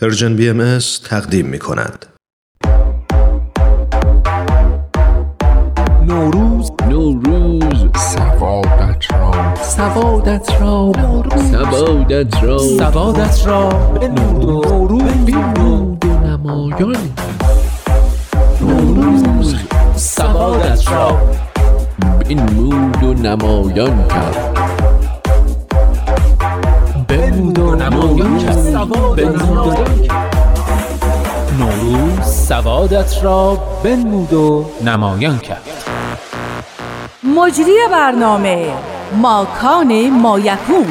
پرژن بی ام تقدیم می کند. نوروز. نوروز. سوادت را. سوادت را. سوادت را. سوادت را. به نوروز. بینود و نمایان. نوروز. سوادت را. بینود و نمایان کرد. بنمود و نمایان کرد بنمود و نوروز سوادت را بنمود و نمایان کرد. مجری برنامه ماکان مایکون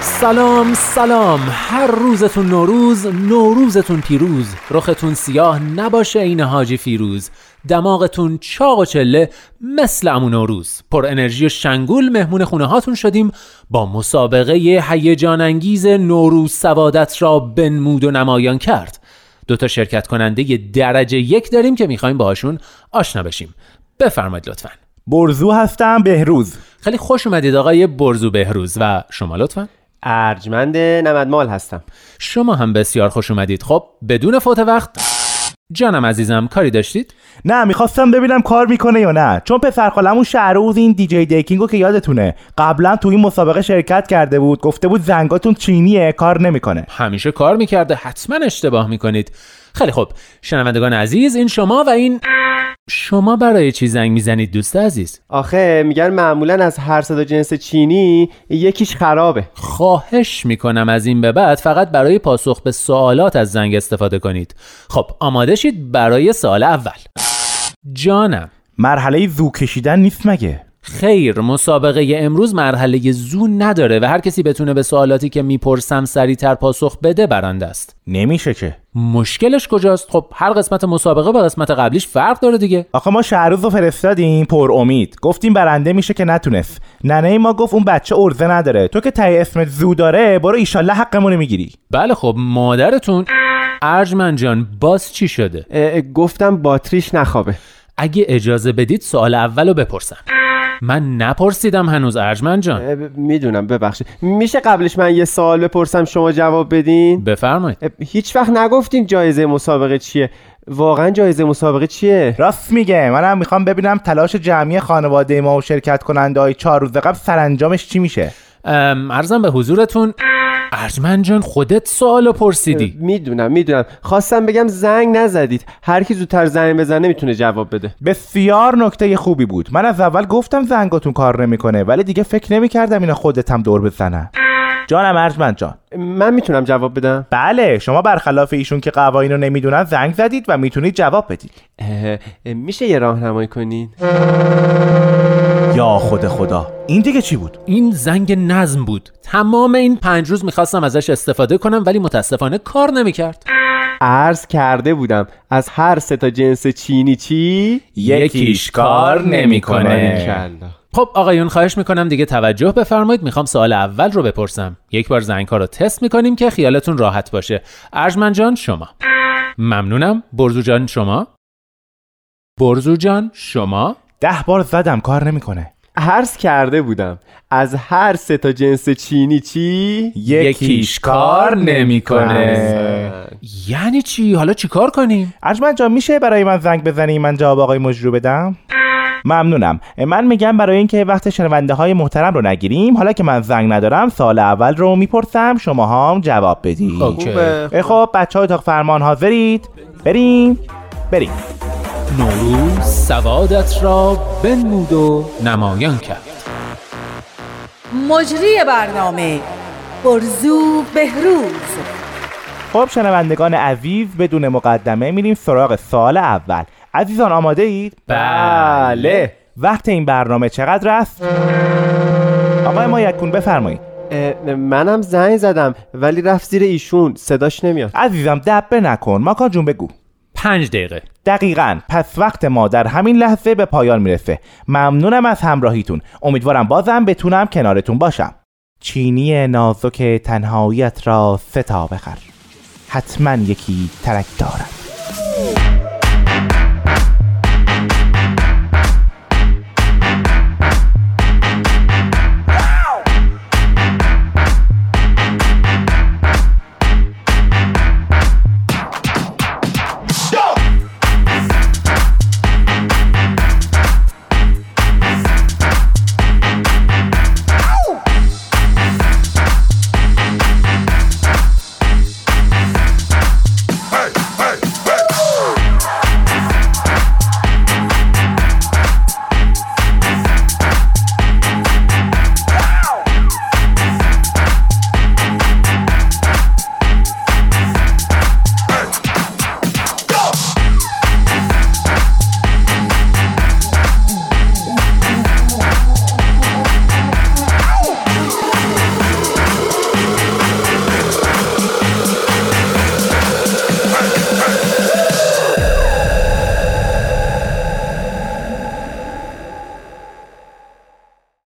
سلام سلام. هر روزتون نوروز نوروزتون پیروز. رختون سیاه نباشه این حاجی فیروز. دماغتون چاق و چله مثل امون نوروز پر انرژی و شنگول مهمون خونه هاتون شدیم با مسابقه هیجان انگیز نوروز سوادت را بنمود و نمایان کرد. دو تا شرکت کننده درجه یک داریم که می‌خوایم باهاشون آشنا بشیم. بفرمایید لطفا. برزو هستم بهروز. خیلی خوش اومدید آقای برزو بهروز. و شما لطفا. ارجمند نمدمال هستم. شما هم بسیار خوش اومدید. خب بدون فوت وقت جانم عزیزم کاری داشتید؟ نه می‌خواستم ببینم کار می‌کنه یا نه. چون پسر خالمون شهروز این دیجی دیکینگو که یادتونه. قبلا تو این مسابقه شرکت کرده بود گفته بود زنگاتون چینیه کار نمی‌کنه. همیشه کار می‌کرده حتما اشتباه می‌کنید. خیلی خب شنوندگان عزیز این شما و این شما برای چی زنگ می‌زنید دوست عزیز؟ آخه میگن معمولا از هر صدا جنس چینی یکیش خرابه. خواهش می‌کنم از این به بعد فقط برای پاسخ به سوالات از زنگ استفاده کنید. خب آماده شید برای سال اول. جانم. مرحله زو کشیدن نیست مگه؟ خیر مسابقه امروز مرحله زو نداره و هر کسی بتونه به سوالاتی که می‌پرسم سریعتر پاسخ بده برنده است. نمیشه که. مشکلش کجاست؟ خب هر قسمت مسابقه با قسمت قبلیش فرق داره دیگه. آخه ما شهروز رو فرستادیم پر امید. گفتیم برنده میشه که نتونست. ننه ما گفت اون بچه ارزه نداره. تو که تای اسمت زو داره برو ایشالله حقمون می‌گیری. بله خب مادرتون. ارجمن جان باز چی شده؟ گفتم باتریش نخوابه. اگه اجازه بدید سوال اولو بپرسم. من نپرسیدم هنوز ارجمن جان. می‌دونم ببخشید. میشه قبلش من یه سوال بپرسم شما جواب بدین؟ بفرمایید. هیچ وقت نگفتین جایزه مسابقه چیه؟ واقعا جایزه مسابقه چیه؟ راست میگه. منم می‌خوام ببینم تلاش جمعی خانواده ما و شرکت کننده های چهار روز قبل سرانجامش چی میشه؟ ارزم به حضورتون. ارجمن جان خودت سوالو پرسیدی. می‌دونم می‌دونم. خواستم بگم زنگ نزدید. هر کی زودتر زنگ بزنه می‌تونه جواب بده. بسیار نکته خوبی بود. من از اول گفتم زنگاتون کار نمی‌کنه ولی دیگه فکر نمی‌کردم اینا خودت هم دور بزنن. جانم ارجمند جان. من می‌تونم جواب بدم؟ بله شما برخلاف ایشون که قوانین رو نمی‌دونن زنگ زدید و می‌تونید جواب بدید. اه، اه، میشه یه راهنمایی کنین؟ یا خود خدا. این دیگه چی بود؟ این زنگ نظم بود. تمام این پنج روز می‌خواستم ازش استفاده کنم ولی متاسفانه کار نمی‌کرد. عرض کرده بودم از هر سه تا جنس چینی چی؟ یکیش کار نمی‌کنه. خب آقایون خواهش می‌کنم دیگه توجه بفرمایید. می‌خوام سوال اول رو بپرسم. یک بار زنگ رو تست می‌کنیم که خیالتون راحت باشه. ارجمن جان شما. ممنونم. برزو جان شما. برزو جان شما. ده بار زدم کار نمی‌کنه. عرض کرده بودم. از هر سه تا جنس چینی چی؟ یکیش کار نمی‌کنه. یعنی چی؟ حالا چیکار کنیم؟ ارجمند جان میشه برای من زنگ بزنی؟ من جواب آقای مجرو بدم؟ ممنونم. من میگم برای اینکه وقت شنونده های محترم رو نگیریم حالا که من زنگ ندارم سال اول رو می‌پرسم شما هم جواب بدید. اه، خب بچه های اتاق فرمان حاضرید؟ بریم؟ بریم. نوروز سوادت را بنمود و نمایان کرد. مجری برنامه برزو بهروز. خب شنوندگان عزیز بدون مقدمه میریم سراغ سال اول. عزیزان آماده اید؟ بله. وقت این برنامه چقدر است؟ آقای ما یکون بفرمایید منم زنگ زدم ولی رفت زیر ایشون. صداش نمیاد. عزیزم دبه نکن. ماکان جون بگو. پنج دقیقه. دقیقا. پس وقت ما در همین لحظه به پایان می‌رسه. ممنونم از همراهیتون. امیدوارم بازم بتونم کنارتون باشم. چینی نازک تنهاییت را ستا بخر. حتما یکی ترک دارد